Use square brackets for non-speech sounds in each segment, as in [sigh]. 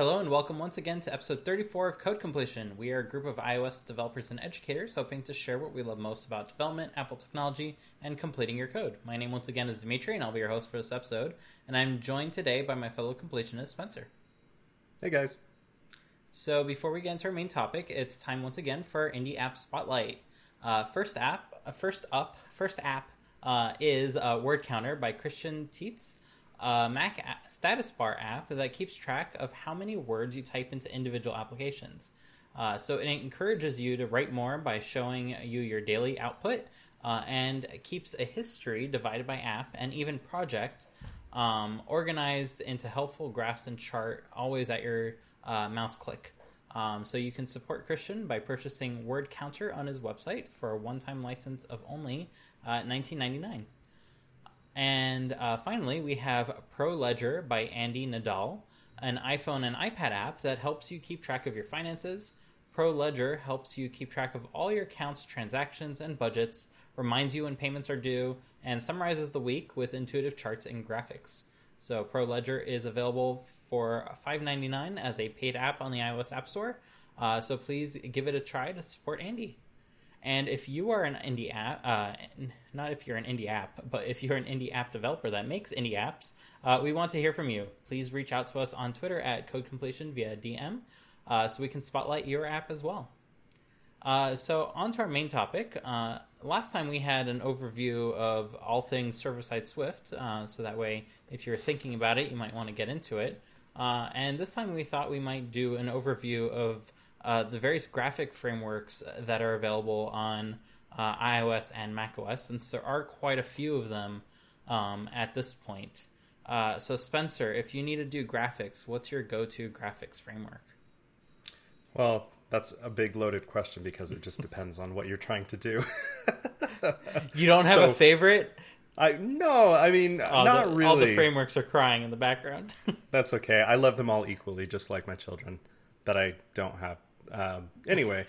Hello and welcome once again to episode 34 of Code Completion. We are a group of iOS developers and educators hoping to share what we love most about development, Apple technology, and completing your code. My name once again is Dimitri and I'll be your host for this episode, and I'm joined today by my fellow completionist Spencer. Hey guys. So before we get into our main topic, it's time once again for Indie App Spotlight. Uh, first app, uh, first up, first app uh, is uh, Word Counter by Christian Tietze a Mac status bar app that keeps track of how many words you type into individual applications. Uh, so it encourages you to write more by showing you your daily output uh, and keeps a history divided by app and even project um, organized into helpful graphs and chart always at your uh, mouse click. Um, so you can support Christian by purchasing Word Counter on his website for a one-time license of only uh, 19.99. And uh, finally, we have Pro Ledger by Andy Nadal, an iPhone and iPad app that helps you keep track of your finances. Pro Ledger helps you keep track of all your accounts, transactions, and budgets, reminds you when payments are due, and summarizes the week with intuitive charts and graphics. So, Pro Ledger is available for $5.99 as a paid app on the iOS App Store. Uh, so, please give it a try to support Andy. And if you are an indie app, uh, not if you're an indie app, but if you're an indie app developer that makes indie apps, uh, we want to hear from you. Please reach out to us on Twitter at Code Completion via DM uh, so we can spotlight your app as well. Uh, so, on to our main topic. Uh, last time we had an overview of all things server side Swift, uh, so that way, if you're thinking about it, you might want to get into it. and this time we thought we might do an overview of uh, the various graphic frameworks that are available on uh, iOS and macOS, since there are quite a few of them um, at this point. Uh, so, Spencer, if you need to do graphics, what's your go to graphics framework? Well, that's a big loaded question because it just [laughs] depends on what you're trying to do. [laughs] you don't have so, a favorite? I no, I mean all not the, really. All the frameworks are crying in the background. [laughs] that's okay. I love them all equally, just like my children that I don't have um, anyway,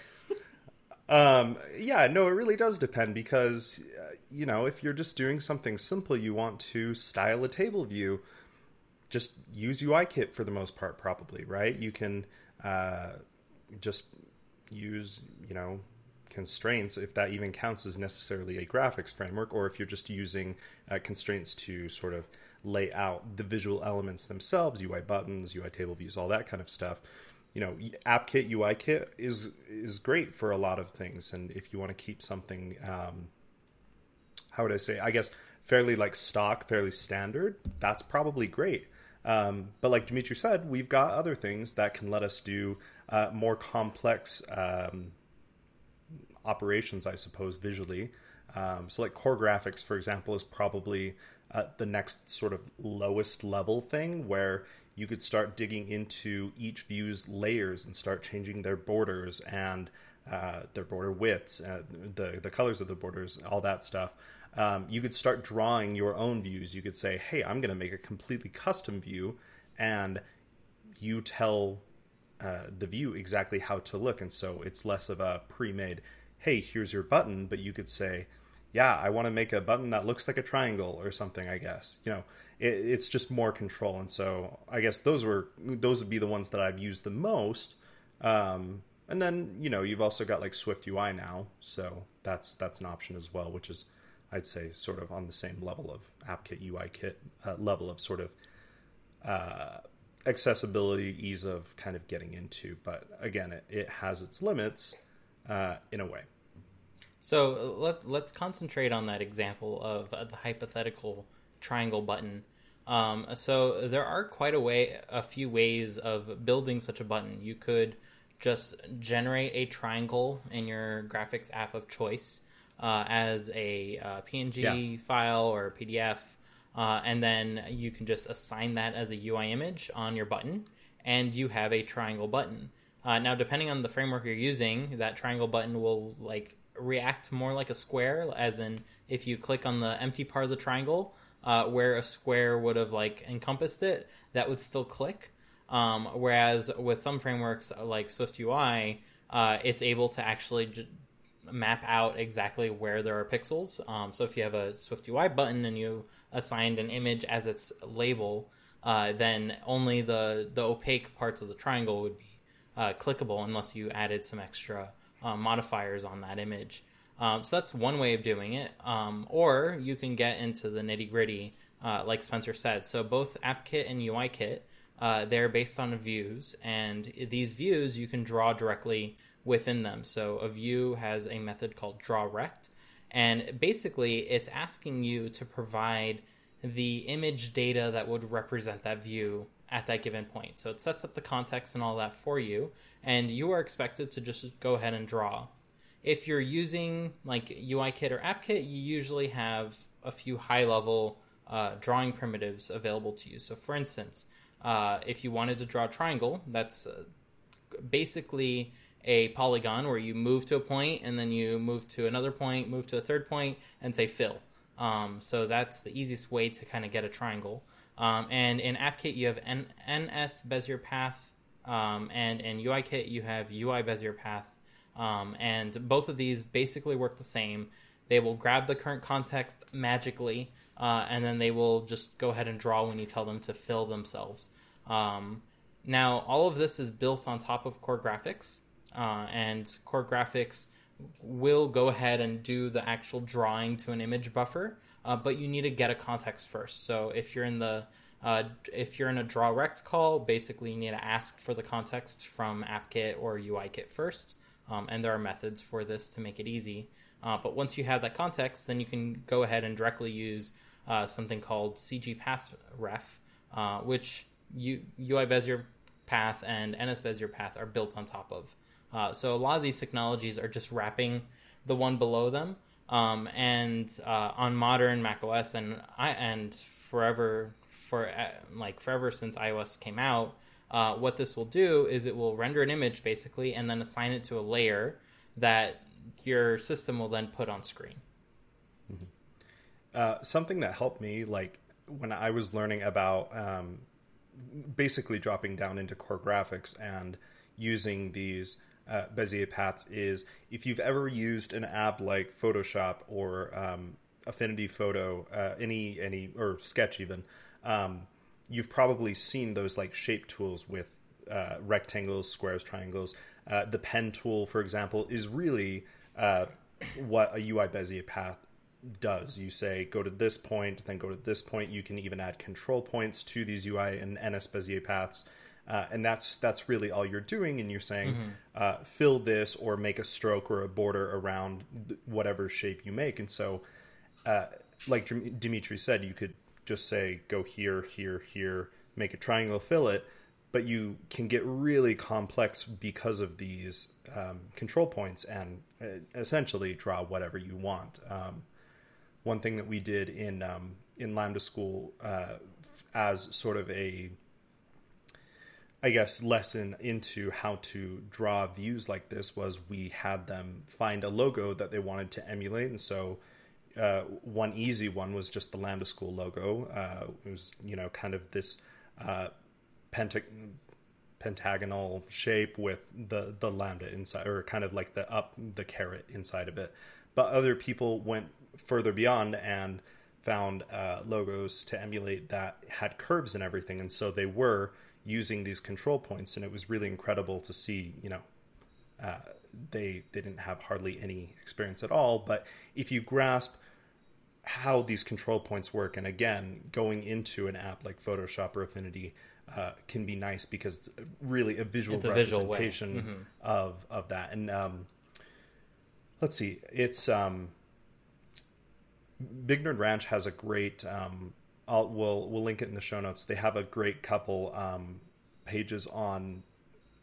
[laughs] um, yeah, no, it really does depend because, uh, you know, if you're just doing something simple, you want to style a table view, just use UIKit for the most part, probably, right? You can uh, just use, you know, constraints if that even counts as necessarily a graphics framework, or if you're just using uh, constraints to sort of lay out the visual elements themselves, UI buttons, UI table views, all that kind of stuff you know AppKit UIKit is is great for a lot of things. And if you want to keep something um, how would i say i guess fairly like stock fairly standard that's probably great. Um, but like dimitri said we've got other things that can let us do uh, more complex um, operations i suppose visually. Um, so like core graphics for example is probably uh, the next sort of lowest level thing where you could start digging into each view's layers and start changing their borders and uh, their border widths, uh, the the colors of the borders, all that stuff. Um, you could start drawing your own views. You could say, "Hey, I'm going to make a completely custom view," and you tell uh, the view exactly how to look. And so it's less of a pre-made, "Hey, here's your button," but you could say, "Yeah, I want to make a button that looks like a triangle or something." I guess you know it, it's just more control. And so I guess those were those would be the ones that I've used the most. Um, and then you know you've also got like Swift UI now, so that's that's an option as well, which is I'd say sort of on the same level of AppKit UIKit uh, level of sort of uh, accessibility, ease of kind of getting into. But again, it, it has its limits uh, in a way. So let, let's concentrate on that example of uh, the hypothetical triangle button um, so there are quite a way, a few ways of building such a button. You could just generate a triangle in your graphics app of choice uh, as a uh, PNG yeah. file or PDF, uh, and then you can just assign that as a UI image on your button, and you have a triangle button. Uh, now, depending on the framework you're using, that triangle button will like react more like a square, as in if you click on the empty part of the triangle, uh, where a square would have like encompassed it, that would still click. Um, whereas with some frameworks like Swift UI, uh, it's able to actually j- map out exactly where there are pixels. Um, so if you have a Swift UI button and you assigned an image as its label, uh, then only the the opaque parts of the triangle would be uh, clickable unless you added some extra uh, modifiers on that image. Um, so that's one way of doing it. Um, or you can get into the nitty gritty, uh, like Spencer said. So both AppKit and UIKit, uh, they're based on views, and these views you can draw directly within them. So a view has a method called drawRect, and basically it's asking you to provide the image data that would represent that view at that given point. So it sets up the context and all that for you, and you are expected to just go ahead and draw. If you're using like UIKit or AppKit, you usually have a few high level uh, drawing primitives available to you. So, for instance, uh, if you wanted to draw a triangle, that's uh, basically a polygon where you move to a point and then you move to another point, move to a third point, and say fill. Um, so that's the easiest way to kind of get a triangle. Um, and in AppKit, you have N- NS Bezier path, um, and in UIKit, you have UI Bezier path. Um, and both of these basically work the same. They will grab the current context magically, uh, and then they will just go ahead and draw when you tell them to fill themselves. Um, now, all of this is built on top of Core Graphics, uh, and Core Graphics will go ahead and do the actual drawing to an image buffer, uh, but you need to get a context first. So if you're in the uh, if you're in a drawRect call, basically you need to ask for the context from AppKit or UIKit first, um, and there are methods for this to make it easy. Uh, but once you have that context, then you can go ahead and directly use uh, something called CGPathRef, uh, which U- UI Bezier path and NS Bezier path are built on top of. Uh, so a lot of these technologies are just wrapping the one below them. Um, and uh, on modern Mac OS and I and forever for uh, like forever since iOS came out, uh, what this will do is it will render an image basically and then assign it to a layer that your system will then put on screen. Mm-hmm. Uh, something that helped me, like when I was learning about um, basically dropping down into core graphics and using these uh, Bezier paths is if you've ever used an app like Photoshop or um, Affinity Photo, uh, any any or Sketch even, um, you've probably seen those like shape tools with uh, rectangles, squares, triangles. Uh, the pen tool, for example, is really uh, what a UI Bezier path does. You say go to this point, then go to this point. You can even add control points to these UI and NS Bezier paths. Uh, and that's that's really all you're doing, and you're saying mm-hmm. uh, fill this or make a stroke or a border around whatever shape you make. And so, uh, like Dimitri said, you could just say go here, here, here, make a triangle, fill it. But you can get really complex because of these um, control points and uh, essentially draw whatever you want. Um, one thing that we did in um, in Lambda School uh, as sort of a I guess, lesson into how to draw views like this was we had them find a logo that they wanted to emulate. And so uh, one easy one was just the Lambda School logo. Uh, it was, you know, kind of this uh, penta- pentagonal shape with the, the Lambda inside, or kind of like the up, the caret inside of it. But other people went further beyond and found uh, logos to emulate that had curves and everything. And so they were using these control points, and it was really incredible to see. You know, uh, they they didn't have hardly any experience at all, but if you grasp how these control points work, and again, going into an app like Photoshop or Affinity. Uh, can be nice because it's really a visual a representation visual mm-hmm. of of that. And um, let's see, it's um, Big Nerd Ranch has a great um, I'll we'll we'll link it in the show notes. They have a great couple um, pages on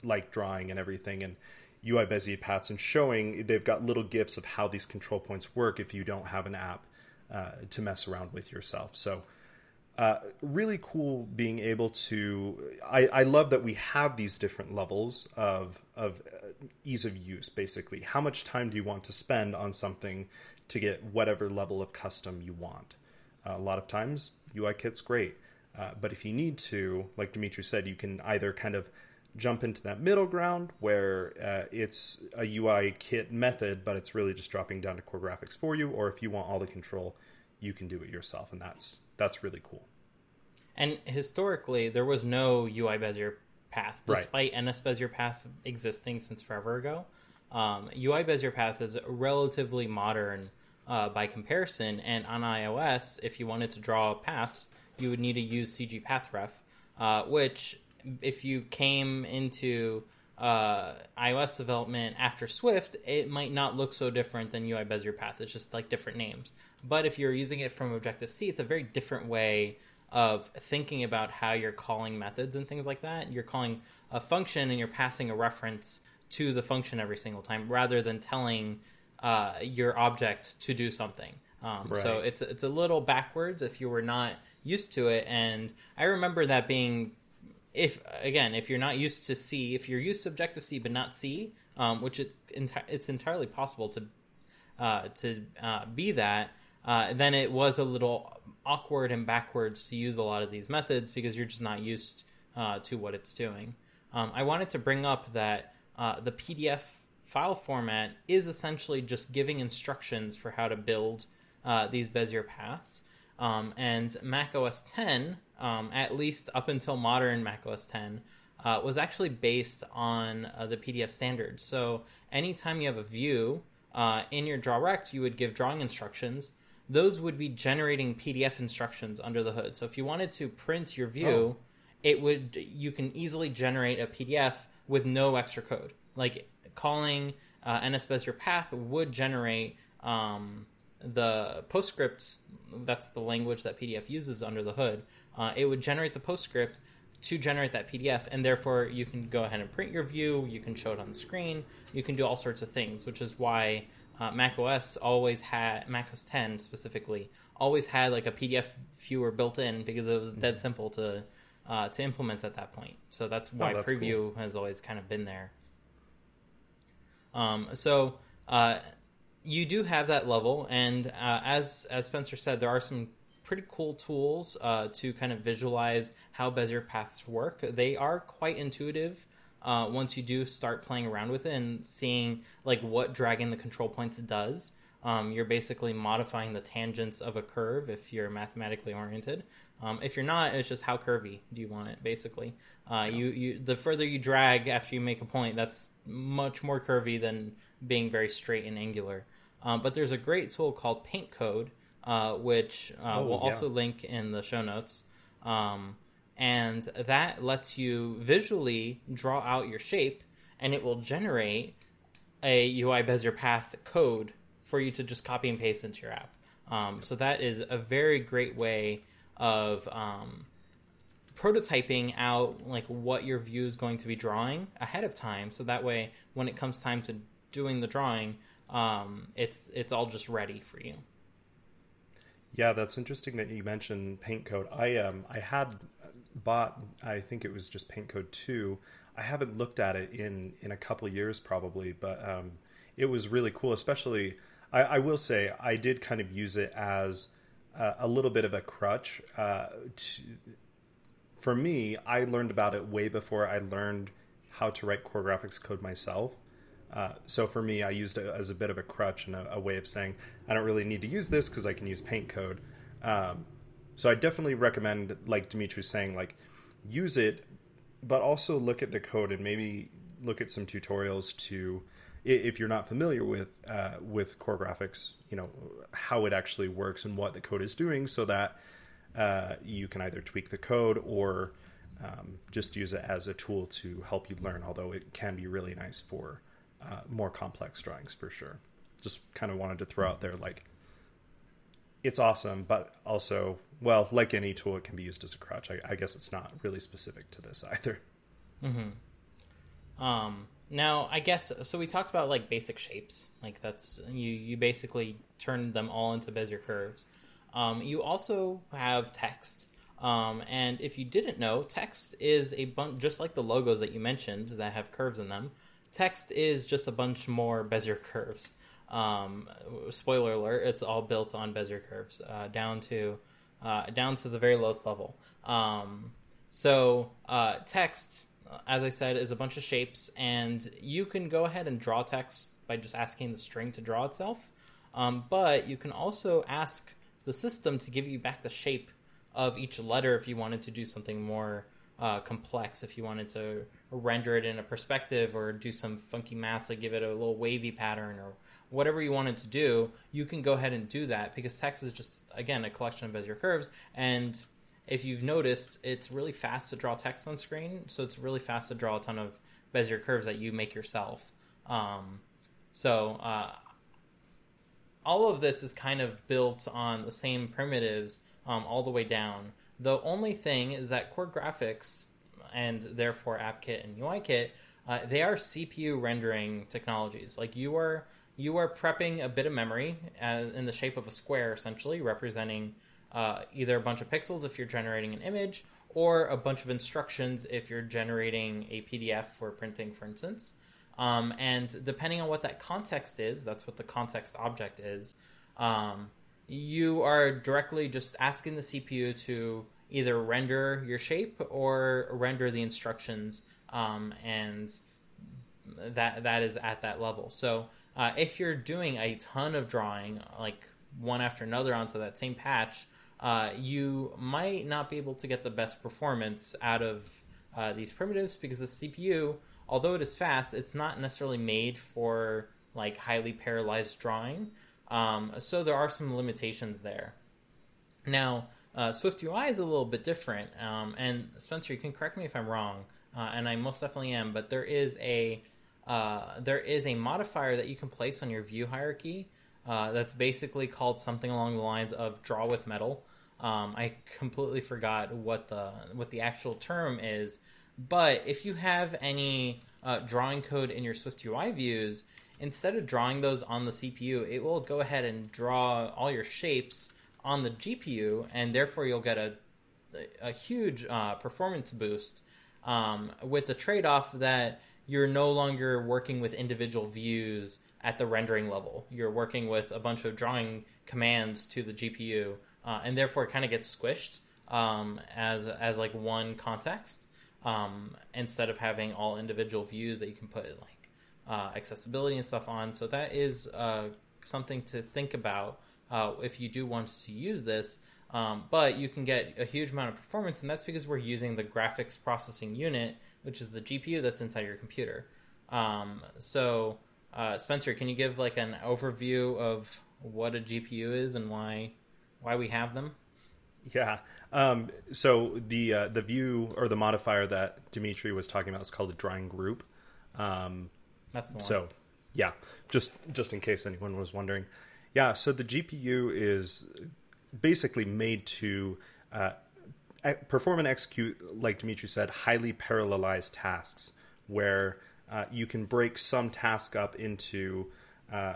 like drawing and everything and UI Bezier paths and showing they've got little gifs of how these control points work if you don't have an app uh, to mess around with yourself. So uh, really cool being able to. I, I, love that we have these different levels of of uh, ease of use. Basically, how much time do you want to spend on something to get whatever level of custom you want? A lot of times, UI kit's great. Uh, but if you need to, like Dimitri said, you can either kind of jump into that middle ground where uh, it's a UI kit method, but it's really just dropping down to core graphics for you, or if you want all the control, you can do it yourself, and that's that's really cool. and historically, there was no UI Bezier path, Right. despite NS Bezier path existing since forever ago. Um, UI Bezier path is relatively modern uh, by comparison, and on iOS, if you wanted to draw paths, you would need to use CG Pathref, uh, which, if you came into uh, iOS development after Swift, it might not look so different than UI Bezier Path. It's just like different names. But if you're using it from Objective C, it's a very different way of thinking about how you're calling methods and things like that. You're calling a function and you're passing a reference to the function every single time rather than telling uh, your object to do something. Um, So it's it's a little backwards if you were not used to it. And I remember that being if again if you're not used to C, if you're used to Objective C but not C, um, which it, enti- it's entirely possible to uh, to uh, be that, uh, then it was a little awkward and backwards to use a lot of these methods because you're just not used uh, to what it's doing. Um, I wanted to bring up that uh, the PDF file format is essentially just giving instructions for how to build uh, these Bezier paths. Um, and Mac OS 10, um, at least up until modern Mac OS 10, uh, was actually based on uh, the PDF standard. So anytime you have a view uh, in your DrawRect, you would give drawing instructions. Those would be generating PDF instructions under the hood. So if you wanted to print your view, Oh. it would you can easily generate a PDF with no extra code. Like calling uh, NSBezier path would generate um, the PostScript. That's the language that PDF uses under the hood. Uh, it would generate the PostScript to generate that PDF, and therefore you can go ahead and print your view. You can show it on the screen. You can do all sorts of things, which is why uh, Mac OS always had Mac OS 10 specifically always had like a PDF viewer built in because it was dead simple to uh, to implement at that point. So that's why that's Preview has always kind of been there. Um, so uh, you do have that level, and uh, as as Spencer said, there are some pretty cool tools uh, to kind of visualize how Bezier paths work. They are quite intuitive. Uh, once you do start playing around with it and seeing like what dragging the control points does, um, you're basically modifying the tangents of a curve if you're mathematically oriented. Um, if you're not, it's just how curvy do you want it. Basically, uh, you you the further you drag after you make a point, that's much more curvy than being very straight and angular. Um, but there's a great tool called Paint Code, uh, which uh, Oh, we'll yeah. also link in the show notes. Um, and that lets you visually draw out your shape, and it will generate a UI Bezier path code for you to just copy and paste into your app. Um, so that is a very great way of um, prototyping out like what your view is going to be drawing ahead of time. So that way, when it comes time to doing the drawing, um, it's it's all just ready for you. Yeah, that's interesting that you mentioned Paint Code. I um I had bought I think it was just Paint Code 2. I haven't looked at it in in a couple years probably, but um it was really cool, especially I, I will say I did kind of use it as a little bit of a crutch uh, to, for me, I learned about it way before I learned how to write core graphics code myself. Uh, so for me, I used it as a bit of a crutch and a, a way of saying I don't really need to use this because I can use Paint code. Um, so I definitely recommend, like Dimitri saying, like use it, but also look at the code and maybe look at some tutorials to, if you're not familiar with uh, with core graphics, you know how it actually works and what the code is doing, so that uh, you can either tweak the code or um, just use it as a tool to help you learn. Although it can be really nice for uh, more complex drawings for sure. Just kind of wanted to throw out there like it's awesome, but also well, like any tool, it can be used as a crutch. I, I guess it's not really specific to this [laughs] either. Um, now, I guess so. We talked about like basic shapes, like that's you. You basically turn them all into Bezier curves. Um, you also have text, um, and if you didn't know, text is a bunch just like the logos that you mentioned that have curves in them. Text is just a bunch more Bezier curves. Um, spoiler alert: it's all built on Bezier curves, uh, down to uh, down to the very lowest level. Um, so uh, text, as I said, is a bunch of shapes, and you can go ahead and draw text by just asking the string to draw itself. Um, but you can also ask the system to give you back the shape of each letter if you wanted to do something more uh, complex. If you wanted to render it in a perspective or do some funky math to give it a little wavy pattern or whatever you wanted to do, you can go ahead and do that because text is just again a collection of Bezier curves and if you've noticed, it's really fast to draw text on screen, so it's really fast to draw a ton of Bezier curves that you make yourself. Um, so uh, all of this is kind of built on the same primitives um, all the way down. The only thing is that Core Graphics and therefore AppKit and UIKit, uh, they are CPU rendering technologies. Like you are you are prepping a bit of memory uh, in the shape of a square, essentially representing uh, either a bunch of pixels if you're generating an image, or a bunch of instructions if you're generating a PDF for printing, for instance. Um, and depending on what that context is, that's what the context object is. Um, you are directly just asking the CPU to either render your shape or render the instructions, um, and that that is at that level. So uh, if you're doing a ton of drawing, like one after another onto that same patch, uh, you might not be able to get the best performance out of uh, these primitives because the CPU, although it is fast, it's not necessarily made for like highly parallelized drawing. Um, so there are some limitations there. Now, uh, Swift UI is a little bit different, um, and Spencer, you can correct me if I'm wrong, uh, and I most definitely am. But there is a uh, there is a modifier that you can place on your view hierarchy uh, that's basically called something along the lines of draw with metal. Um, I completely forgot what the what the actual term is, but if you have any uh, drawing code in your Swift UI views, instead of drawing those on the CPU, it will go ahead and draw all your shapes on the GPU, and therefore you'll get a a huge uh, performance boost. Um, with the trade off that you're no longer working with individual views at the rendering level. You're working with a bunch of drawing commands to the GPU uh, and therefore it kind of gets squished um, as as like one context um, instead of having all individual views that you can put like uh, accessibility and stuff on. So that is uh, something to think about uh, if you do want to use this. Um, but you can get a huge amount of performance, and that's because we're using the graphics processing unit, which is the GPU that's inside your computer. Um, so, uh, Spencer, can you give like an overview of what a GPU is and why why we have them? Yeah. Um, so the uh, the view or the modifier that Dimitri was talking about is called a drawing group. Um, That's the one. So yeah, just just in case anyone was wondering. Yeah. So the GPU is basically made to uh, perform and execute, like Dimitri said, highly parallelized tasks where uh, you can break some task up into uh,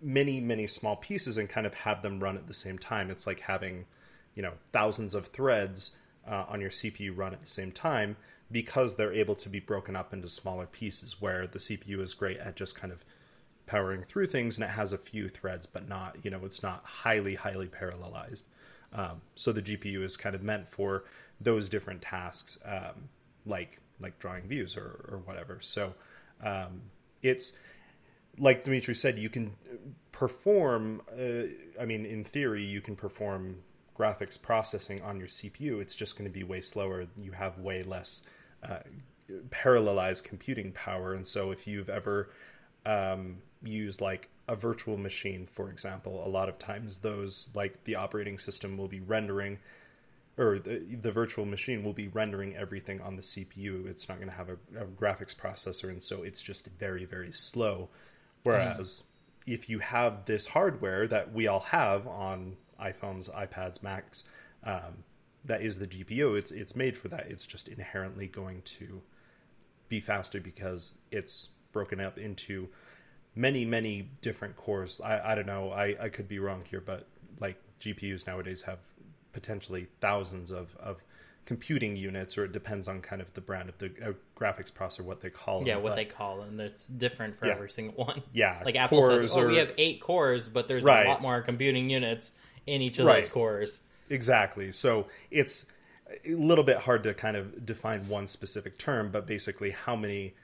many many small pieces and kind of have them run at the same time it's like having you know thousands of threads uh, on your cpu run at the same time because they're able to be broken up into smaller pieces where the cpu is great at just kind of powering through things and it has a few threads but not you know it's not highly highly parallelized um, so the gpu is kind of meant for those different tasks um, like like drawing views or, or whatever so um, it's like Dimitri said, you can perform. Uh, I mean, in theory, you can perform graphics processing on your CPU. It's just going to be way slower. You have way less uh, parallelized computing power, and so if you've ever um, used like a virtual machine, for example, a lot of times those like the operating system will be rendering or the, the virtual machine will be rendering everything on the CPU. It's not going to have a, a, graphics processor, and so it's just very, very slow. Whereas mm. if you have this hardware that we all have on iPhones, iPads, Macs, um, that is the GPU. It's it's made for that. It's just inherently going to be faster because it's broken up into many many different cores. I, I don't know. I, I could be wrong here, but like GPUs nowadays have potentially thousands of, of computing units, or it depends on kind of the brand of the uh, graphics processor, what they call them. Yeah, what but, they call them. It's different for yeah. every single one. Yeah, like Apple says, oh, we have eight cores, but there's right. a lot more computing units in each of right. those cores. Exactly. So it's a little bit hard to kind of define one specific term, but basically, how many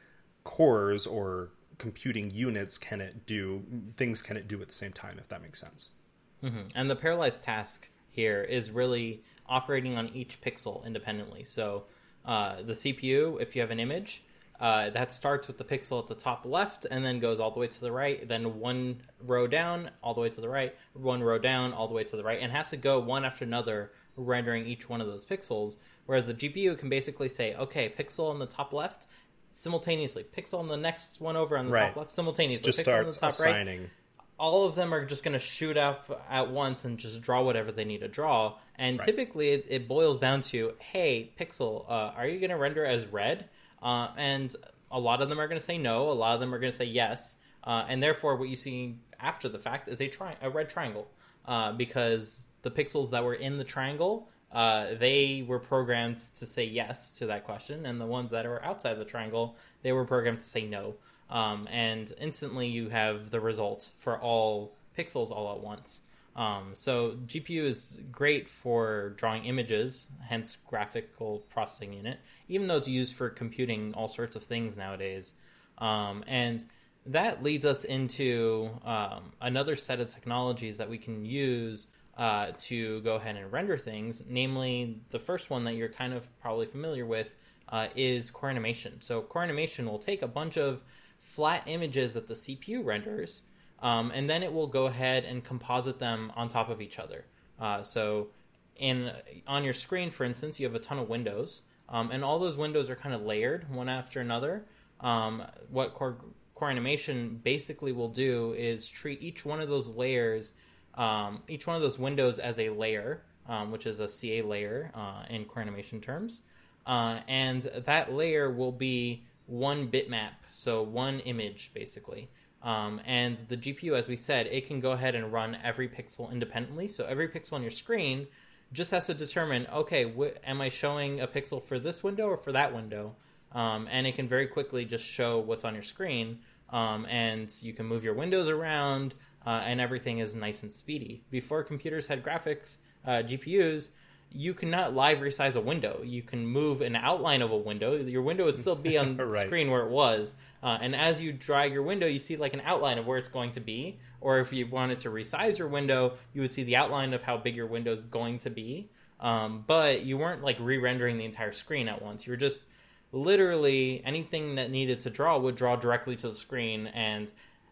cores or computing units can it do? Things can it do at the same time? If that makes sense. Mm-hmm. And the parallelized task here is really operating on each pixel independently. So uh, the CPU, if you have an image, uh, that starts with the pixel at the top left and then goes all the way to the right, then one row down, all the way to the right, one row down, all the way to the right, and has to go one after another, rendering each one of those pixels. Whereas the GPU can basically say, okay, pixel on the top left, simultaneously, pixel on the next one over on the Right. top left, simultaneously, just pixel on the top right all of them are just going to shoot up at once and just draw whatever they need to draw. And Right. typically, it, it boils down to, hey, Pixel, uh, are you going to render as red? Uh, and a lot of them are going to say no. A lot of them are going to say yes. Uh, and therefore, what you see after the fact is a tri- a red triangle uh, because the pixels that were in the triangle. Uh, they were programmed to say yes to that question, and the ones that are outside the triangle, they were programmed to say no um, and instantly you have the result for all pixels all at once. Um, so GPU is great for drawing images, hence graphical processing unit, even though it's used for computing all sorts of things nowadays. Um, and that leads us into um, another set of technologies that we can use uh, to go ahead and render things. Namely, the first one that you're kind of probably familiar with uh, is core animation. So core animation will take a bunch of flat images that the CPU renders, um, and then it will go ahead and composite them on top of each other. Uh, so, in on your screen, for instance, you have a ton of windows, um, and all those windows are kind of layered one after another. Um, what core, core animation basically will do is treat each one of those layers, um, each one of those windows as a layer, um, which is a CA layer uh, in core animation terms, uh, and that layer will be one bitmap, so one image basically. Um, and the GPU, as we said, it can go ahead and run every pixel independently. So every pixel on your screen just has to determine, okay, wh- am I showing a pixel for this window or for that window? Um, and it can very quickly just show what's on your screen. Um, and you can move your windows around, uh, and everything is nice and speedy. Before computers had graphics, uh, GPUs, you cannot live resize a window. You can move an outline of a window. Your window would still be [laughs] on the Right. screen where it was. Uh, and as you drag your window, you see like an outline of where it's going to be. Or if you wanted to resize your window, you would see the outline of how big your window is going to be. Um, but you weren't like re-rendering the entire screen at once. You were just literally anything that needed to draw would draw directly to the screen, and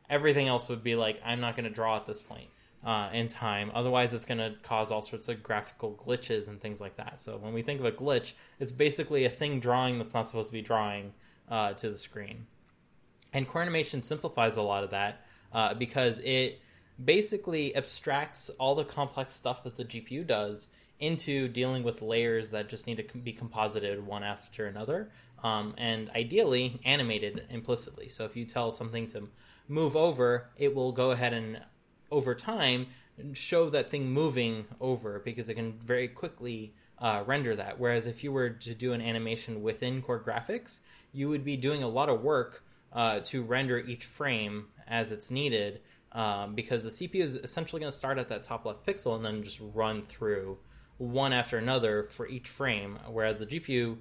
everything else would be like, I'm not going to draw at this point uh, in time. Otherwise, it's going to cause all sorts of graphical glitches and things like that. So when we think of a glitch, it's basically a thing drawing that's not supposed to be drawing uh, to the screen. And core animation simplifies a lot of that uh, because it basically abstracts all the complex stuff that the GPU does into dealing with layers that just need to be composited one after another, um, and ideally animated implicitly. So if you tell something to move over, it will go ahead and over time show that thing moving over because it can very quickly uh, render that. Whereas if you were to do an animation within Core Graphics, you would be doing a lot of work uh, to render each frame as it's needed um, because the CPU is essentially going to start at that top left pixel and then just run through one after another for each frame. Whereas the GPU,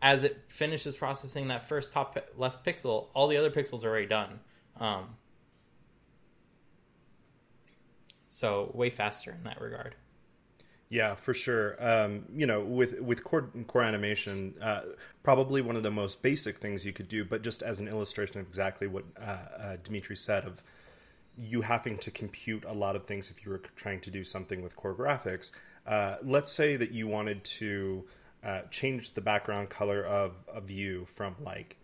as it finishes processing that first top left pixel, all the other pixels are already done. Um, so way faster in that regard. Yeah, for sure. Um, you know, with with core, core animation, uh, probably one of the most basic things you could do, but just as an illustration of exactly what uh, uh, Dimitri said of you having to compute a lot of things if you were trying to do something with core graphics. Uh, let's say that you wanted to uh, change the background color of a view from like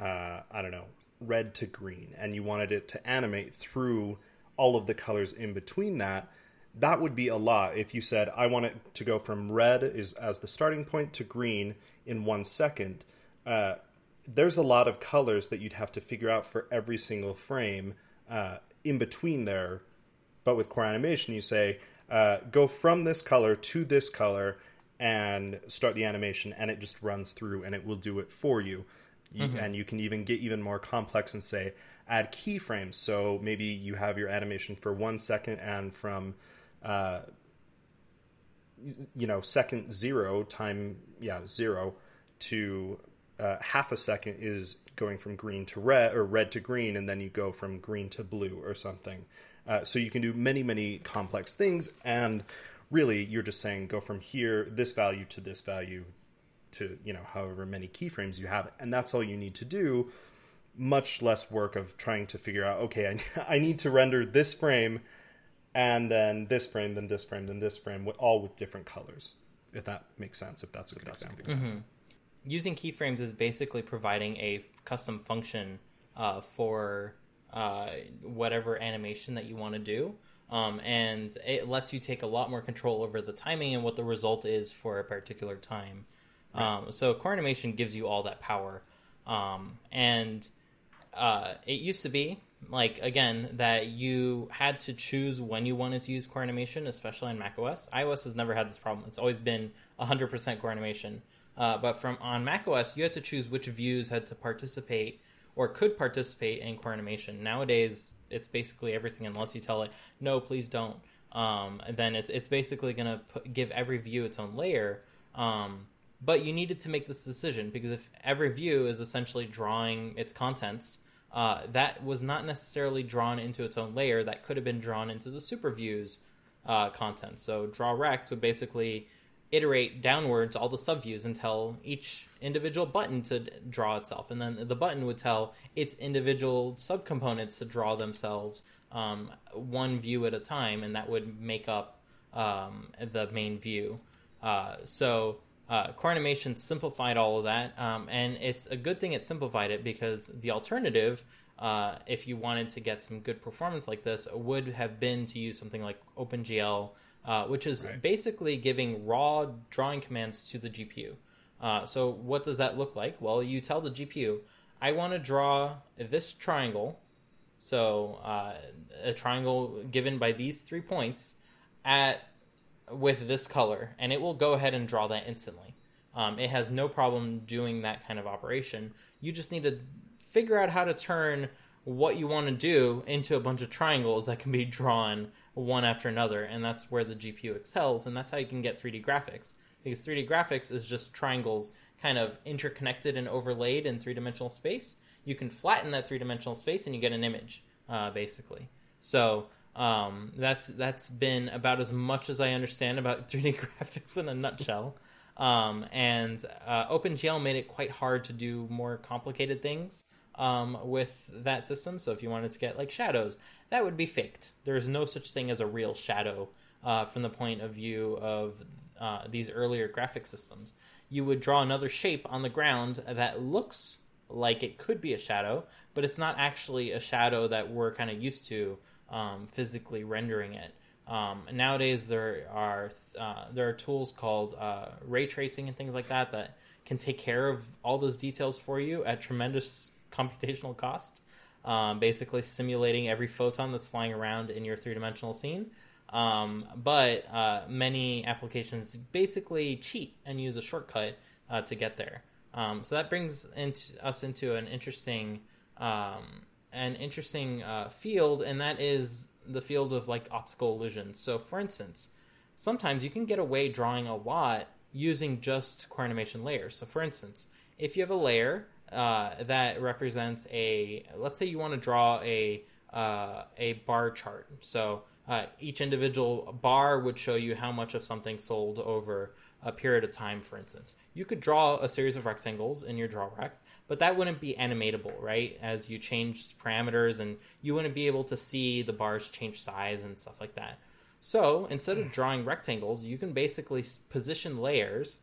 uh, I don't know red to green, and you wanted it to animate through all of the colors in between that that would be a lot if you said I want it to go from red is as the starting point to green in one second. Uh, there's a lot of colors that you'd have to figure out for every single frame uh, in between there. But with core animation, you say uh, go from this color to this color and start the animation, and it just runs through and it will do it for you. You- And you can even get even more complex and say add keyframes. So maybe you have your animation for one second, and from uh, you know second zero time yeah zero to uh, half a second is going from green to red or red to green and then you go from green to blue or something uh, so you can do many many complex things and really you're just saying go from here this value to this value to you know however many keyframes you have and that's all you need to do much less work of trying to figure out okay I, [laughs] I need to render this frame and then this frame then this frame then this frame all with different colors if that makes sense if that's a good example. mm-hmm. using keyframes is basically providing a custom function uh, for uh, whatever animation that you want to do um, and it lets you take a lot more control over the timing and what the result is for a particular time. Um, so core animation gives you all that power, um, and uh, it used to be like again that you had to choose when you wanted to use core animation, especially on macOS. iOS has never had this problem; it's always been 100% core animation. Uh, but from on macOS, you had to choose which views had to participate or could participate in core animation. Nowadays, it's basically everything unless you tell it no, please don't. Um, then it's it's basically going to give every view its own layer. Um, but you needed to make this decision because if every view is essentially drawing its contents, uh, that was not necessarily drawn into its own layer. That could have been drawn into the super views uh, content. So draw rect would basically iterate downwards all the subviews and tell each individual button to draw itself, and then the button would tell its individual subcomponents to draw themselves um, one view at a time, and that would make up um, the main view. Uh, so uh, core animation simplified all of that, um, and it's a good thing it simplified it because the alternative, uh, if you wanted to get some good performance like this, would have been to use something like OpenGL, uh, which is right. basically giving raw drawing commands to the GPU. Uh, so what does that look like? Well, you tell the GPU, I want to draw this triangle, so uh, a triangle given by these three points at with this color, and it will go ahead and draw that instantly. Um, it has no problem doing that kind of operation. You just need to figure out how to turn what you want to do into a bunch of triangles that can be drawn one after another, and that's where the GPU excels, and that's how you can get 3D graphics. Because 3D graphics is just triangles kind of interconnected and overlaid in three dimensional space. You can flatten that three dimensional space and you get an image, uh, basically. So um, that's that's been about as much as I understand about [laughs] 3D graphics in a nutshell. Um, and uh, OpenGL made it quite hard to do more complicated things um, with that system. So if you wanted to get like shadows, that would be faked. There is no such thing as a real shadow uh, from the point of view of uh, these earlier graphic systems. You would draw another shape on the ground that looks like it could be a shadow, but it's not actually a shadow that we're kind of used to um, physically rendering it. Um, nowadays, there are uh, there are tools called uh, ray tracing and things like that that can take care of all those details for you at tremendous computational cost. Um, basically, simulating every photon that's flying around in your three dimensional scene. Um, but uh, many applications basically cheat and use a shortcut uh, to get there. Um, so that brings into, us into an interesting um, an interesting uh, field, and that is the field of like optical illusions. So, for instance, sometimes you can get away drawing a lot using just core animation layers. So, for instance, if you have a layer uh, that represents a, let's say you want to draw a uh, a bar chart. So uh, each individual bar would show you how much of something sold over a period of time, for instance. You could draw a series of rectangles in your draw rect, but that wouldn't be animatable, right? As you change parameters and you wouldn't be able to see the bars change size and stuff like that. So instead of drawing rectangles, you can basically position layers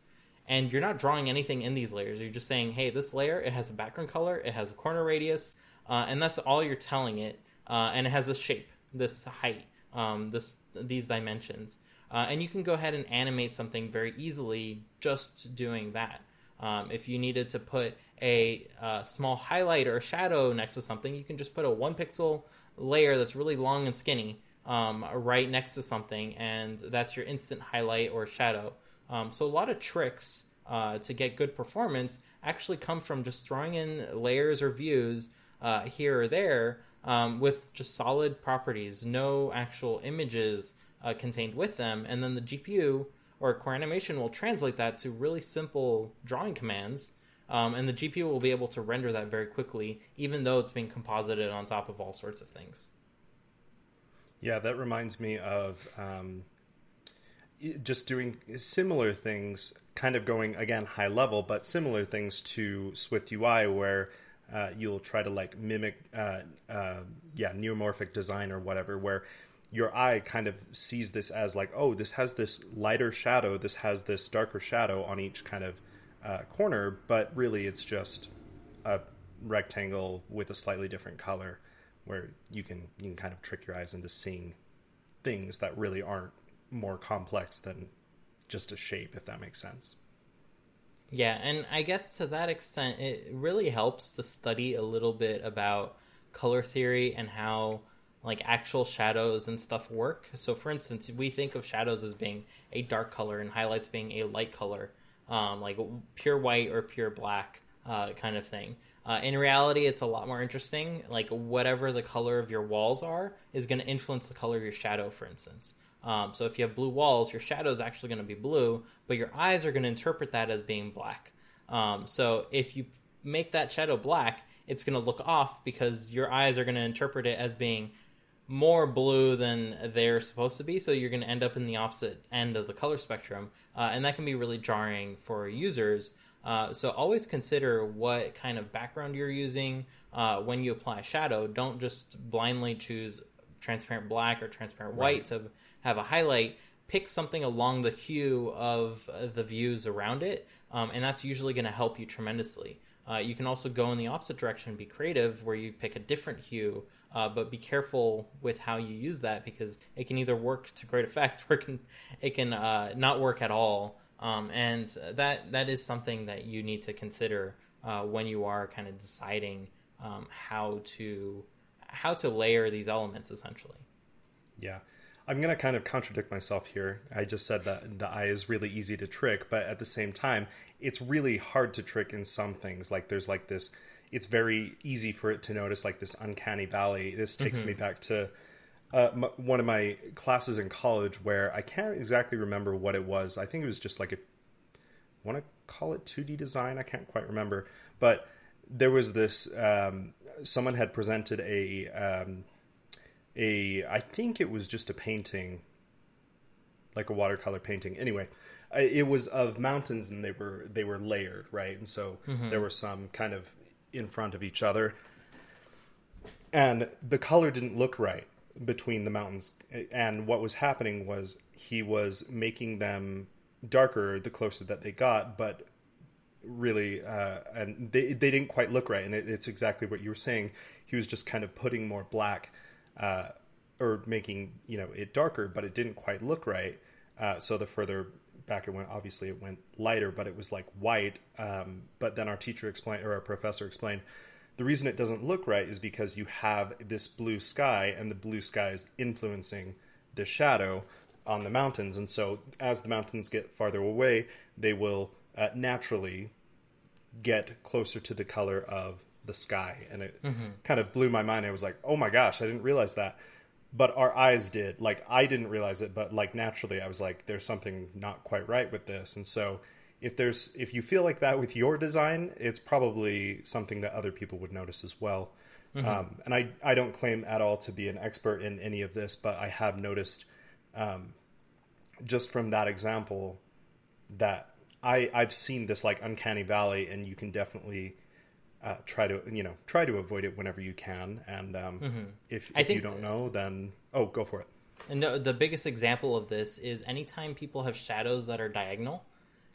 and you're not drawing anything in these layers. You're just saying, hey, this layer, it has a background color, it has a corner radius, uh, and that's all you're telling it. Uh, and it has this shape, this height, um, this these dimensions. Uh, and you can go ahead and animate something very easily just doing that. Um, if you needed to put a uh, small highlight or shadow next to something, you can just put a one pixel layer that's really long and skinny um, right next to something, and that's your instant highlight or shadow. Um, so a lot of tricks uh, to get good performance actually come from just throwing in layers or views uh, here or there um, with just solid properties, no actual images uh, contained with them, and then the GPU or core animation will translate that to really simple drawing commands um, and the GPU will be able to render that very quickly, even though it's being composited on top of all sorts of things. Yeah, that reminds me of um, just doing similar things, kind of going again high level, but similar things to Swift UI, where uh, you'll try to like mimic, uh, uh, yeah, neuromorphic design or whatever, where your eye kind of sees this as like, oh, this has this lighter shadow, this has this darker shadow on each kind of uh, corner, but really it's just a rectangle with a slightly different color, where you can you can kind of trick your eyes into seeing things that really aren't more complex than just a shape, if that makes sense. Yeah, and I guess to that extent, it really helps to study a little bit about color theory and how like actual shadows and stuff work. So, for instance, we think of shadows as being a dark color and highlights being a light color, um, like pure white or pure black uh, kind of thing. Uh, in reality, it's a lot more interesting. Like whatever the color of your walls are is going to influence the color of your shadow, for instance. Um, so if you have blue walls, your shadow is actually going to be blue, but your eyes are going to interpret that as being black. Um, so if you make that shadow black, it's going to look off because your eyes are going to interpret it as being more blue than they're supposed to be. So you're going to end up in the opposite end of the color spectrum, uh, and that can be really jarring for users. Uh, so always consider what kind of background you're using uh, when you apply shadow. Don't just blindly choose transparent black or transparent white to have a highlight. Pick something along the hue of the views around it, um, and that's usually going to help you tremendously. Uh, you can also go in the opposite direction and be creative, where you pick a different hue, uh, but be careful with how you use that because it can either work to great effect [laughs] or it can, it can uh, not work at all. Um, and that that is something that you need to consider uh, when you are kind of deciding um, how to how to layer these elements essentially. Yeah. I'm going to kind of contradict myself here. I just said that the eye is really easy to trick, but at the same time, it's really hard to trick in some things. Like there's like this, it's very easy for it to notice like this uncanny valley. This takes mm-hmm. me back to uh, m- one of my classes in college where I can't exactly remember what it was. I think it was just like a, I want to call it 2D design. I can't quite remember, but there was this. Um, someone had presented a. Um, a I think it was just a painting, like a watercolor painting. Anyway, it was of mountains and they were they were layered, right? And so mm-hmm. there were some kind of in front of each other, and the color didn't look right between the mountains. And what was happening was he was making them darker the closer that they got, but really uh, and they they didn't quite look right and it, it's exactly what you were saying he was just kind of putting more black uh, or making you know it darker, but it didn't quite look right. Uh, so the further back it went, obviously it went lighter, but it was like white. Um, but then our teacher explained, or our professor explained, the reason it doesn't look right is because you have this blue sky, and the blue sky is influencing the shadow on the mountains. And so as the mountains get farther away, they will uh, naturally get closer to the color of the sky, and it mm-hmm. kind of blew my mind. I was like, oh my gosh, I didn't realize that. But our eyes did. Like I didn't realize it, but like naturally, I was like, there's something not quite right with this. And so, if there's if you feel like that with your design, it's probably something that other people would notice as well. Mm-hmm. Um, and I I don't claim at all to be an expert in any of this, but I have noticed um, just from that example that I I've seen this like uncanny valley, and you can definitely uh, try to you know try to avoid it whenever you can. And um, mm-hmm. if, if you don't know, then oh, go for it. And the, the biggest example of this is anytime people have shadows that are diagonal,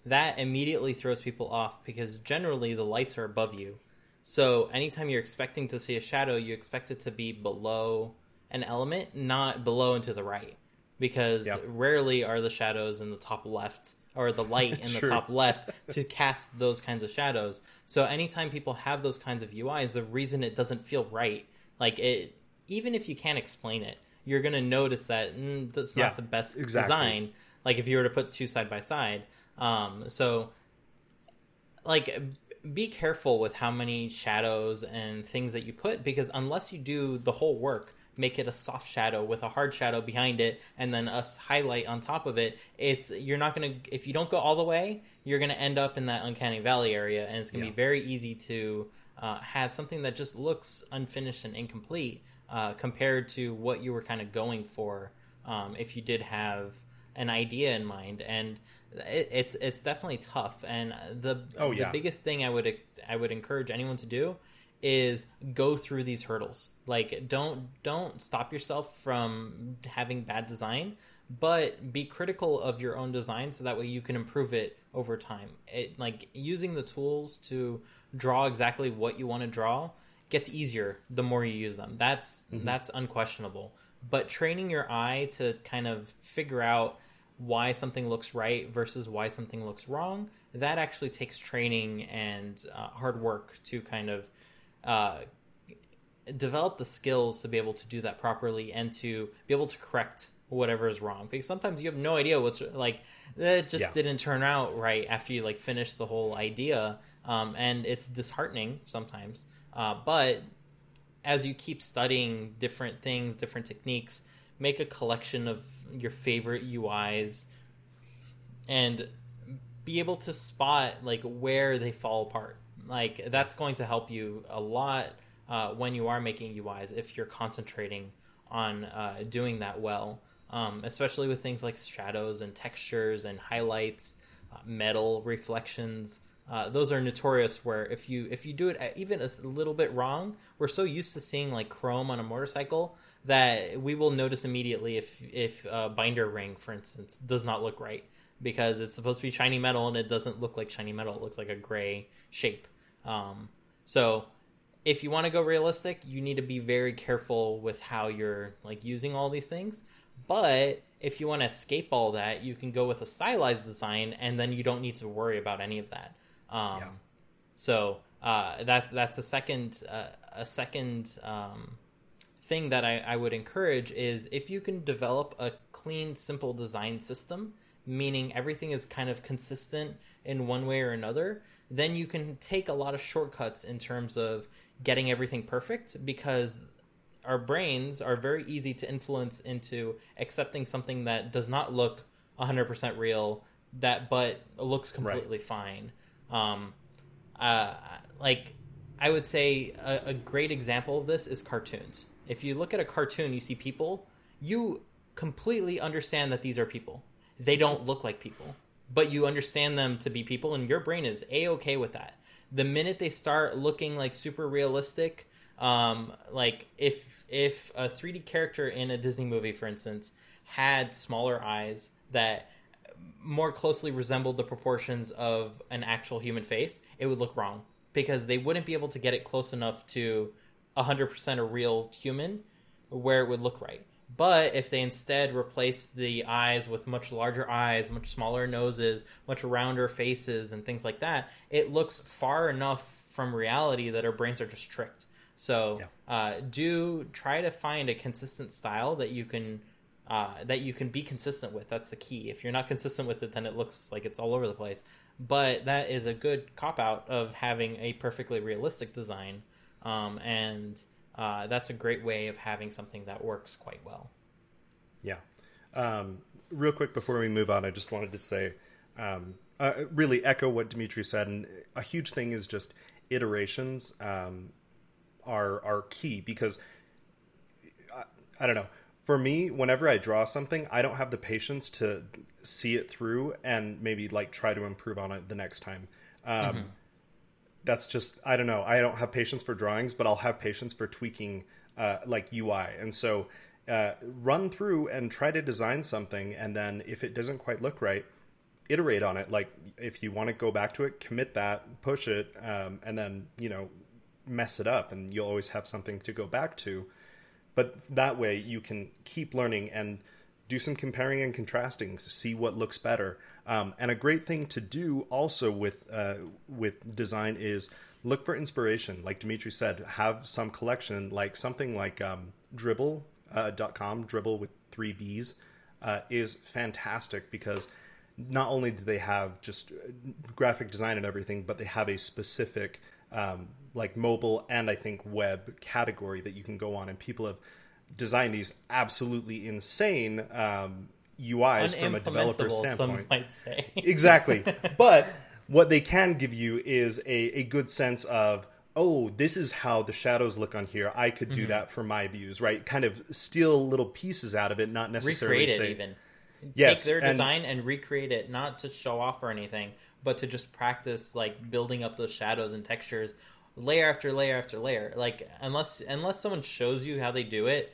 that immediately throws people off because generally the lights are above you. So anytime you're expecting to see a shadow, you expect it to be below an element, not below and to the right. Because rarely are the shadows in the top left or the light in the top left to cast those kinds of shadows. So anytime people have those kinds of UIs, the reason it doesn't feel right, like it, even if you can't explain it, you're gonna notice that mm, that's yeah, not the best exactly. design. Like if you were to put two side by side, um, so like be careful with how many shadows and things that you put because unless you do the whole work make it a soft shadow with a hard shadow behind it and then a highlight on top of it it's you're not going to if you don't go all the way you're going to end up in that uncanny valley area and it's going to yeah. be very easy to uh, have something that just looks unfinished and incomplete uh, compared to what you were kind of going for um, if you did have an idea in mind, and it, it's it's definitely tough. And the Oh, yeah. the biggest thing I would I would encourage anyone to do is go through these hurdles. Like don't don't stop yourself from having bad design, but be critical of your own design so that way you can improve it over time. It like using the tools to draw exactly what you want to draw gets easier the more you use them. That's that's unquestionable. But training your eye to kind of figure out why something looks right versus why something looks wrong, that actually takes training and uh, hard work to kind of uh, develop the skills to be able to do that properly and to be able to correct whatever is wrong because sometimes you have no idea what's like that just Yeah. didn't turn out right after you like finish the whole idea um, and it's disheartening sometimes uh, but as you keep studying different things different techniques make a collection of your favorite uis and be able to spot like where they fall apart. Like that's going to help you a lot uh, when you are making UIs if you're concentrating on uh, doing that well, um, especially with things like shadows and textures and highlights, uh, metal reflections. Uh, those are notorious where if you if you do it even a little bit wrong, we're so used to seeing like chrome on a motorcycle that we will notice immediately if if a binder ring, for instance, does not look right because it's supposed to be shiny metal and it doesn't look like shiny metal. It looks like a gray shape. Um, so if you want to go realistic, you need to be very careful with how you're like using all these things. But if you want to escape all that, you can go with a stylized design, and then you don't need to worry about any of that. Um, Yeah. So uh, that that's a second uh, a second um, thing that I, I would encourage is if you can develop a clean, simple design system, meaning everything is kind of consistent in one way or another, then you can take a lot of shortcuts in terms of getting everything perfect because our brains are very easy to influence into accepting something that does not look 100% real that but looks completely fine um, uh, like I would say a, a great example of this is cartoons. If you look at a cartoon, you see people, you completely understand that these are people. They don't look like people, but you understand them to be people, and your brain is a okay with that. The minute they start looking like super realistic, um, like if if a 3D character in a Disney movie, for instance, had smaller eyes that more closely resembled the proportions of an actual human face, it would look wrong because they wouldn't be able to get it close enough to 100% a real human where it would look right. But if they instead replace the eyes with much larger eyes, much smaller noses, much rounder faces, and things like that, it looks far enough from reality that our brains are just tricked. So uh, do try to find a consistent style that you can uh, that you can be consistent with. That's the key. If you're not consistent with it, then it looks like it's all over the place. But that is a good cop out of having a perfectly realistic design, um, and uh, that's a great way of having something that works quite well. Yeah. Um, real quick before we move on, I just wanted to say, um, uh, really echo what Dimitri said, and a huge thing is just iterations um, are are key because I, I don't know. For me, whenever I draw something, I don't have the patience to see it through and maybe like try to improve on it the next time. Um, That's just I don't know. I don't have patience for drawings, but I'll have patience for tweaking uh, like UI. And so uh, run through and try to design something, and then if it doesn't quite look right, iterate on it. Like if you want to go back to it, commit that, push it, um, and then you know mess it up, and you'll always have something to go back to. But that way, you can keep learning and do some comparing and contrasting to see what looks better. Um, and a great thing to do also with uh, with design is look for inspiration. Like Dimitri said, have some collection, like something like um, Dribbble uh, Dribbble with three B's, uh, is fantastic because not only do they have just uh, graphic design and everything, but they have a specific um, like mobile and I think web category that you can go on, and people have designed these absolutely insane um, UIs from a developer Unimplementable, some standpoint. might say. [laughs] exactly. But what they can give you is a, a good sense of, oh, this is how the shadows look on here. I could Mm-hmm. do that for my views, right? Kind of steal little pieces out of it, not necessarily Recreate it even. Yes, take their and- design and recreate it, not to show off or anything, but to just practice like building up those shadows and textures layer after layer after layer. Like unless unless someone shows you how they do it,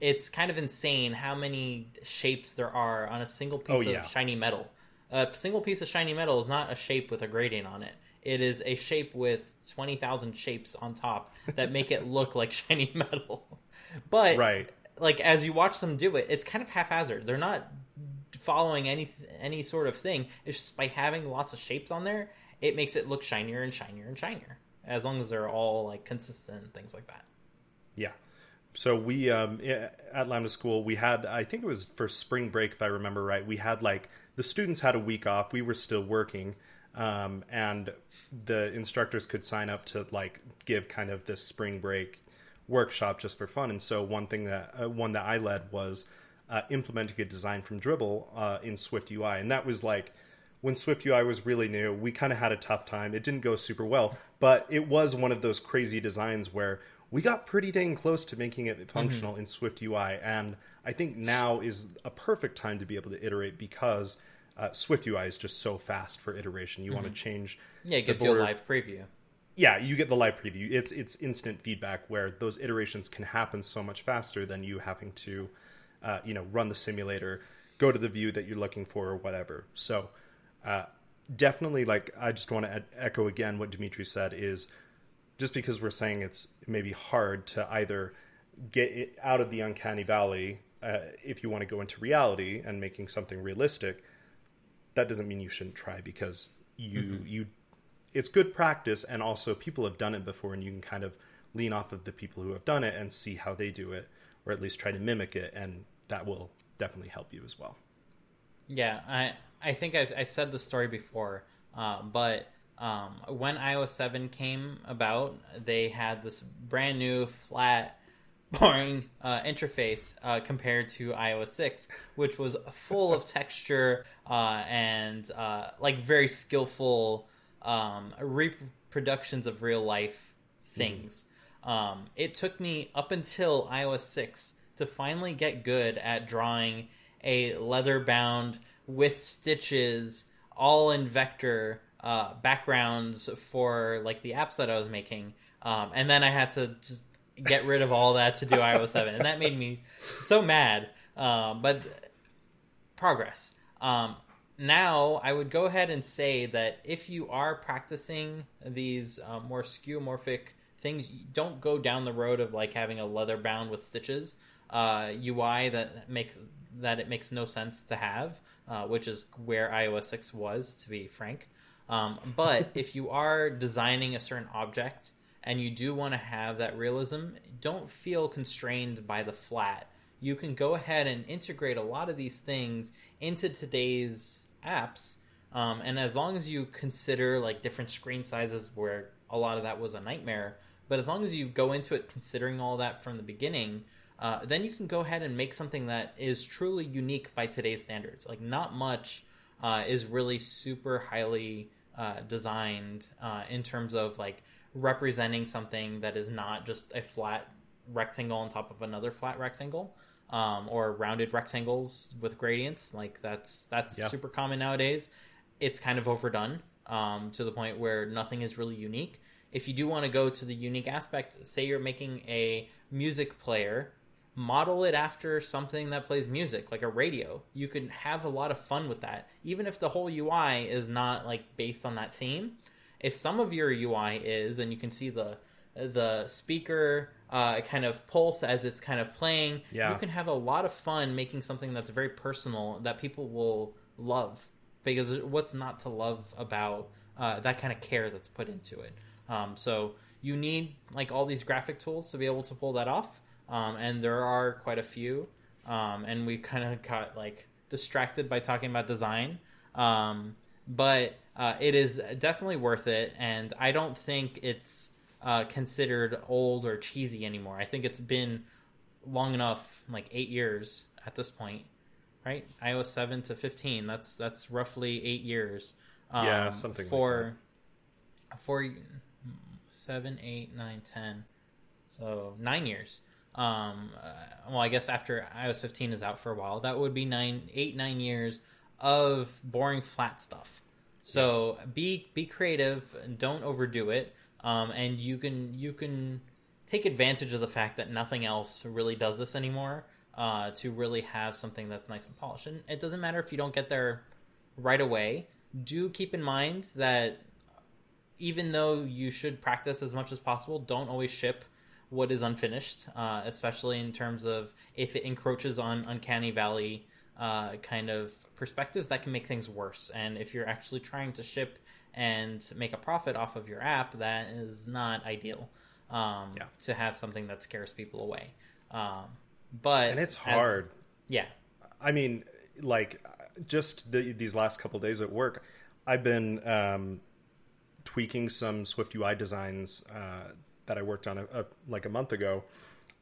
it's kind of insane how many shapes there are on a single piece Oh, yeah. of shiny metal. A single piece of shiny metal is not a shape with a gradient on it. It is a shape with 20,000 shapes on top that make it [laughs] look like shiny metal. But Right. like as you watch them do it, it's kind of haphazard. They're not following any any sort of thing. It's just by having lots of shapes on there, it makes it look shinier and shinier and shinier. As long as they're all like consistent and things like that. Yeah. So we um, at Lambda School we had I think it was for spring break if I remember right we had like the students had a week off. We were still working um, and the instructors could sign up to like give kind of this spring break workshop just for fun. And so one thing that uh, one that I led was uh, implementing a design from Dribbble uh, in SwiftUI and that was like when SwiftUI was really new, we kind of had a tough time. It didn't go super well, but it was one of those crazy designs where we got pretty dang close to making it functional in SwiftUI. And I think now is a perfect time to be able to iterate because uh, SwiftUI is just so fast for iteration. You want to change. Yeah, it gives you a live preview. yeah, you get the live preview. It's it's instant feedback where those iterations can happen so much faster than you having to, uh, you know, run the simulator, go to the view that you're looking for, or whatever. So, uh, definitely, like I just want to echo again what Dimitri said is just because we're saying it's maybe hard to either get it out of the uncanny valley uh, if you want to go into reality and making something realistic that doesn't mean you shouldn't try because you you it's good practice and also people have done it before and you can kind of lean off of the people who have done it and see how they do it or at least try to mimic it and that will definitely help you as well. Yeah, I I think I've, I've said this story before, uh, but um, when iOS seven came about, they had this brand new flat, [laughs] boring uh, interface uh, compared to iOS six, which was full of texture uh, and uh, like very skillful um, reproductions of real life things. Um, it took me up until iOS 6 to finally get good at drawing a leather bound with stitches, all in vector uh, backgrounds for like the apps that I was making. Um, and then I had to just get rid of all that to do iOS 7. And that made me so mad. Um, but progress. Um, now, I would go ahead and say that if you are practicing these uh, more skeuomorphic things, don't go down the road of like having a leather bound with stitches uh, UI that makes that it makes no sense to have, uh, which is where iOS six was, to be frank. Um, but if you are designing a certain object and you do want to have that realism, don't feel constrained by the flat. You can go ahead and integrate a lot of these things into today's apps. Um, and as long as you consider like different screen sizes where a lot of that was a nightmare, but as long as you go into it considering all that from the beginning, uh, then you can go ahead and make something that is truly unique by today's standards. Like not much uh, is really super highly uh, designed uh, in terms of like representing something that is not just a flat rectangle on top of another flat rectangle. Um, or rounded rectangles with gradients, like that's that's Yeah. super common nowadays. It's kind of overdone um, to the point where nothing is really unique. If you do want to go to the unique aspect, say you're making a music player, model it after something that plays music, like a radio. You can have a lot of fun with that, even if the whole UI is not like based on that theme. If some of your UI is, and you can see the the speaker uh, kind of pulse as it's kind of playing, Yeah. you can have a lot of fun making something that's very personal that people will love. Because what's not to love about uh, that kind of care that's put into it? Um, so you need like all these graphic tools to be able to pull that off, um, and there are quite a few. Um, and we kind of got like distracted by talking about design, um, but uh, it is definitely worth it. And I don't think it's uh, considered old or cheesy anymore. I think it's been long enough, like eight years at this point, right? iOS seven to fifteen. That's that's roughly eight years. Um, Yeah, something like for for seven, eight, nine, ten. So nine years. Um, uh, well, I guess after iOS 15 is out for a while, that would be nine, eight, nine years of boring flat stuff. So be be creative, don't overdo it, um, and you can you can take advantage of the fact that nothing else really does this anymore uh, to really have something that's nice and polished. And it doesn't matter if you don't get there right away. Do keep in mind that even though you should practice as much as possible, don't always ship what is unfinished, uh, especially in terms of if it encroaches on uncanny valley uh, kind of perspectives, that can make things worse. And if you're actually trying to ship and make a profit off of your app, that is not ideal. Um, Yeah. To have something that scares people away. Um, but And it's as- hard. yeah. I mean, like just the, these last couple days at work, I've been um, tweaking some SwiftUI designs uh, that I worked on a, a, like a month ago.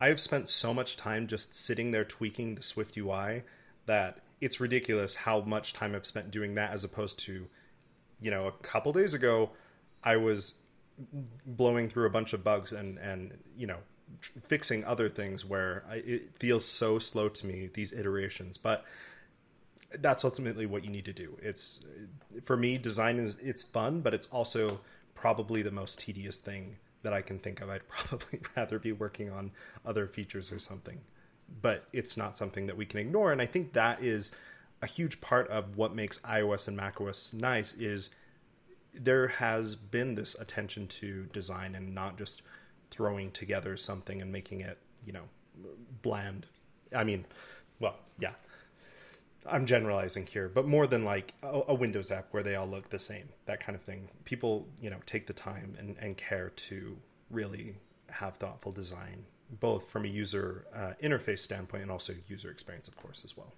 I have spent so much time just sitting there tweaking the SwiftUI that it's ridiculous how much time I've spent doing that as opposed to, you know, a couple days ago, I was blowing through a bunch of bugs and and you know tr- fixing other things where I, it feels so slow to me these iterations but that's ultimately what you need to do it's for me design is it's fun but it's also probably the most tedious thing that i can think of i'd [laughs] probably rather be working on other features or something but it's not something that we can ignore and i think that is a huge part of what makes ios and macOS nice is there has been this attention to design and not just throwing together something and making it, you know, bland. I mean, well, yeah. I'm generalizing here, but more than like a, a Windows app where they all look the same, that kind of thing. People, you know, take the time and, and care to really have thoughtful design, both from a user uh, interface standpoint and also user experience, of course, as well.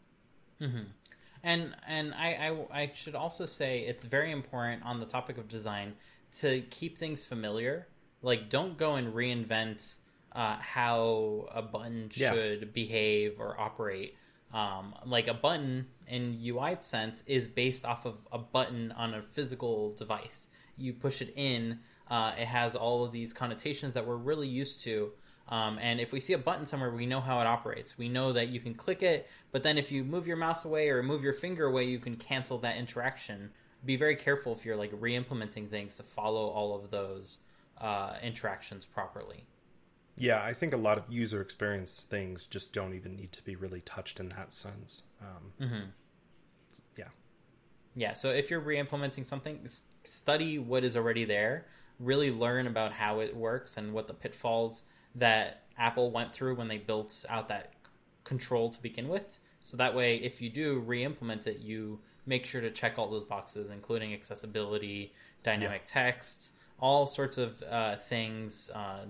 And and I, I I should also say it's very important on the topic of design to keep things familiar. Like, don't go and reinvent uh, how a button Yeah. should behave or operate. Um, like a button in UI sense is based off of a button on a physical device. You push it in, uh, it has all of these connotations that we're really used to. Um, and if we see a button somewhere, we know how it operates. We know that you can click it, but then if you move your mouse away or move your finger away, you can cancel that interaction. Be very careful if you're like re-implementing things to follow all of those uh, interactions properly. Yeah, I think a lot of user experience things just don't even need to be really touched in that sense. Um, Yeah. Yeah, so if you're re-implementing something, study what is already there. Really learn about how it works and what the pitfalls that Apple went through when they built out that control to begin with. So that way, if you do re-implement it, you make sure to check all those boxes, including accessibility, dynamic text, all sorts of uh, things, uh,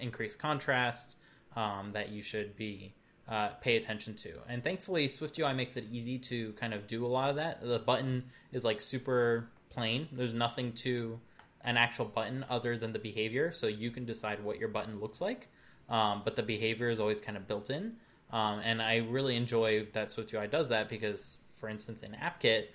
increased contrast um, that you should be uh, pay attention to. And thankfully, SwiftUI makes it easy to kind of do a lot of that. The button is like super plain. There's nothing to an actual button other than the behavior, so you can decide what your button looks like. Um, but the behavior is always kind of built in. Um, and I really enjoy that SwiftUI does that because, for instance, in AppKit,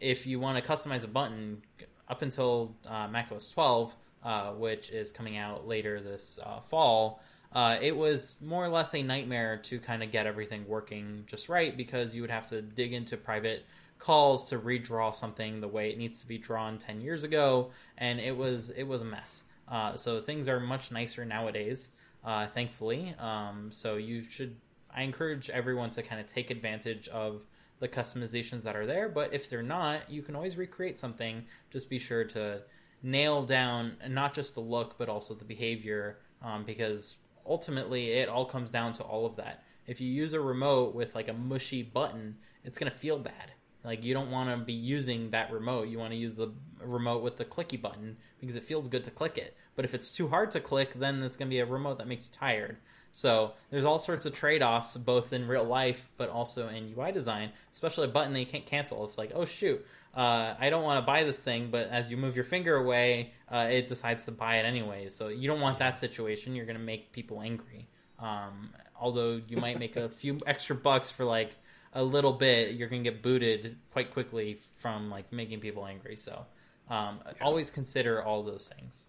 if you want to customize a button up until uh, macOS 12, uh, which is coming out later this uh, fall, uh, it was more or less a nightmare to kind of get everything working just right because you would have to dig into private calls to redraw something the way it needs to be drawn 10 years ago and it was it was a mess. Uh, so things are much nicer nowadays uh, thankfully. Um, so you should i encourage everyone to kind of take advantage of the customizations that are there but if they're not you can always recreate something. Just be sure to nail down not just the look but also the behavior um, because ultimately it all comes down to all of that. If you use a remote with like a mushy button it's going to feel bad. Like you don't want to be using that remote. You want to use the remote with the clicky button because it feels good to click it. But if it's too hard to click then it's going to be a remote that makes you tired so there's all sorts of trade-offs both in real life but also in ui design especially a button that you can't cancel it's like oh shoot uh, I don't want to buy this thing, but as you move your finger away, uh, it decides to buy it anyways. So you don't want that situation. You're going to make people angry. Um, although you might make a few [laughs] extra bucks for like a little bit, you're going to get booted quite quickly from like making people angry. So um, always consider all those things.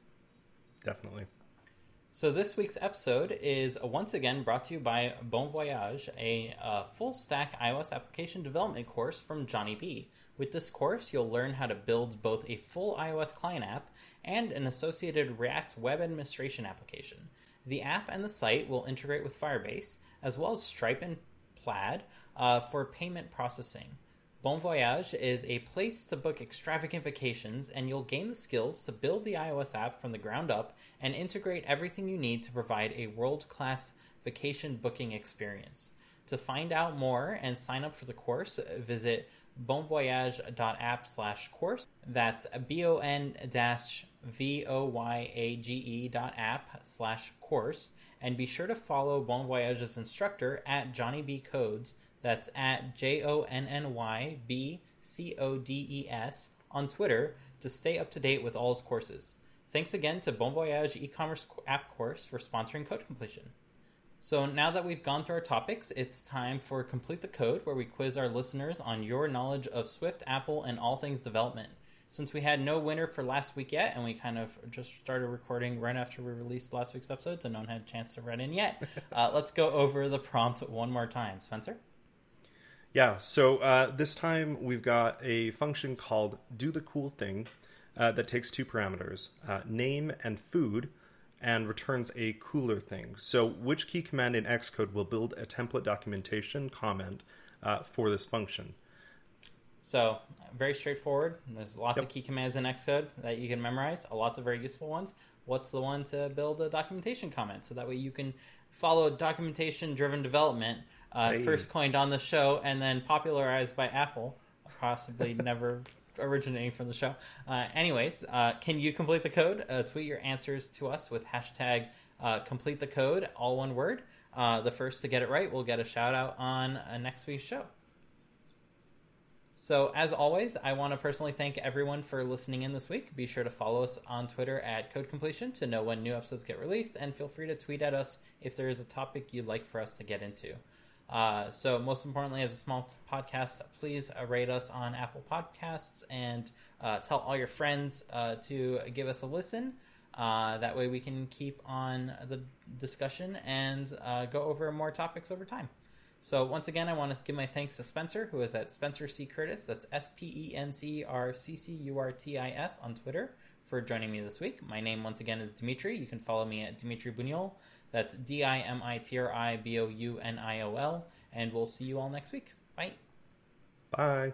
Definitely. So this week's episode is once again brought to you by Bon Voyage, a uh, full stack iOS application development course from Jonny B. With this course, you'll learn how to build both a full iOS client app and an associated React web administration application. The app and the site will integrate with Firebase, as well as Stripe and Plaid uh, for payment processing. Bon Voyage is a place to book extravagant vacations, and you'll gain the skills to build the iOS app from the ground up and integrate everything you need to provide a world class vacation booking experience. To find out more and sign up for the course, visit bonvoyage.app slash course. That's B-O-N dash V-O-Y-A-G-E dot app slash course. And be sure to follow Bon Voyage's instructor at Jonny B Codes. That's at J-O-N-N-Y-B-C-O-D-E-S on Twitter to stay up to date with all his courses. Thanks again to Bon Voyage e-commerce app course for sponsoring code completion. So now that we've gone through our topics, it's time for Complete the Code, where we quiz our listeners on your knowledge of Swift, Apple, and all things development. Since we had no winner for last week yet, and we kind of just started recording right after we released last week's episode, so no one had a chance to write in yet, [laughs] uh, let's go over the prompt one more time. Spencer? Yeah, so uh, this time we've got a function called do the cool thing uh, that takes two parameters uh, name and food and returns a cooler thing. So, which key command in Xcode will build a template documentation comment uh, for this function? So, very straightforward. There's lots yep. of key commands in Xcode that you can memorize, lots of very useful ones. What's the one to build a documentation comment? So that way you can follow documentation driven development, uh, hey. first coined on the show and then popularized by Apple, possibly [laughs] never originating from the show. Uh, anyways, uh, can you complete the code? Uh, tweet your answers to us with hashtag uh, complete the code, all one word. Uh, the first to get it right will get a shout out on uh, next week's show. So, as always, I want to personally thank everyone for listening in this week. Be sure to follow us on Twitter at Code Completion to know when new episodes get released, and feel free to tweet at us if there is a topic you'd like for us to get into. Uh, so, most importantly, as a small podcast, please uh, rate us on Apple Podcasts and uh, tell all your friends uh, to give us a listen. Uh, that way, we can keep on the discussion and uh, go over more topics over time. So, once again, I want to give my thanks to Spencer, who is at Spencer C. Curtis. That's S P E N C R C C U R T I S on Twitter for joining me this week. My name, once again, is Dimitri. You can follow me at Dimitri Bouniol. That's D I M I T R I B O U N I O L. And we'll see you all next week. Bye. Bye.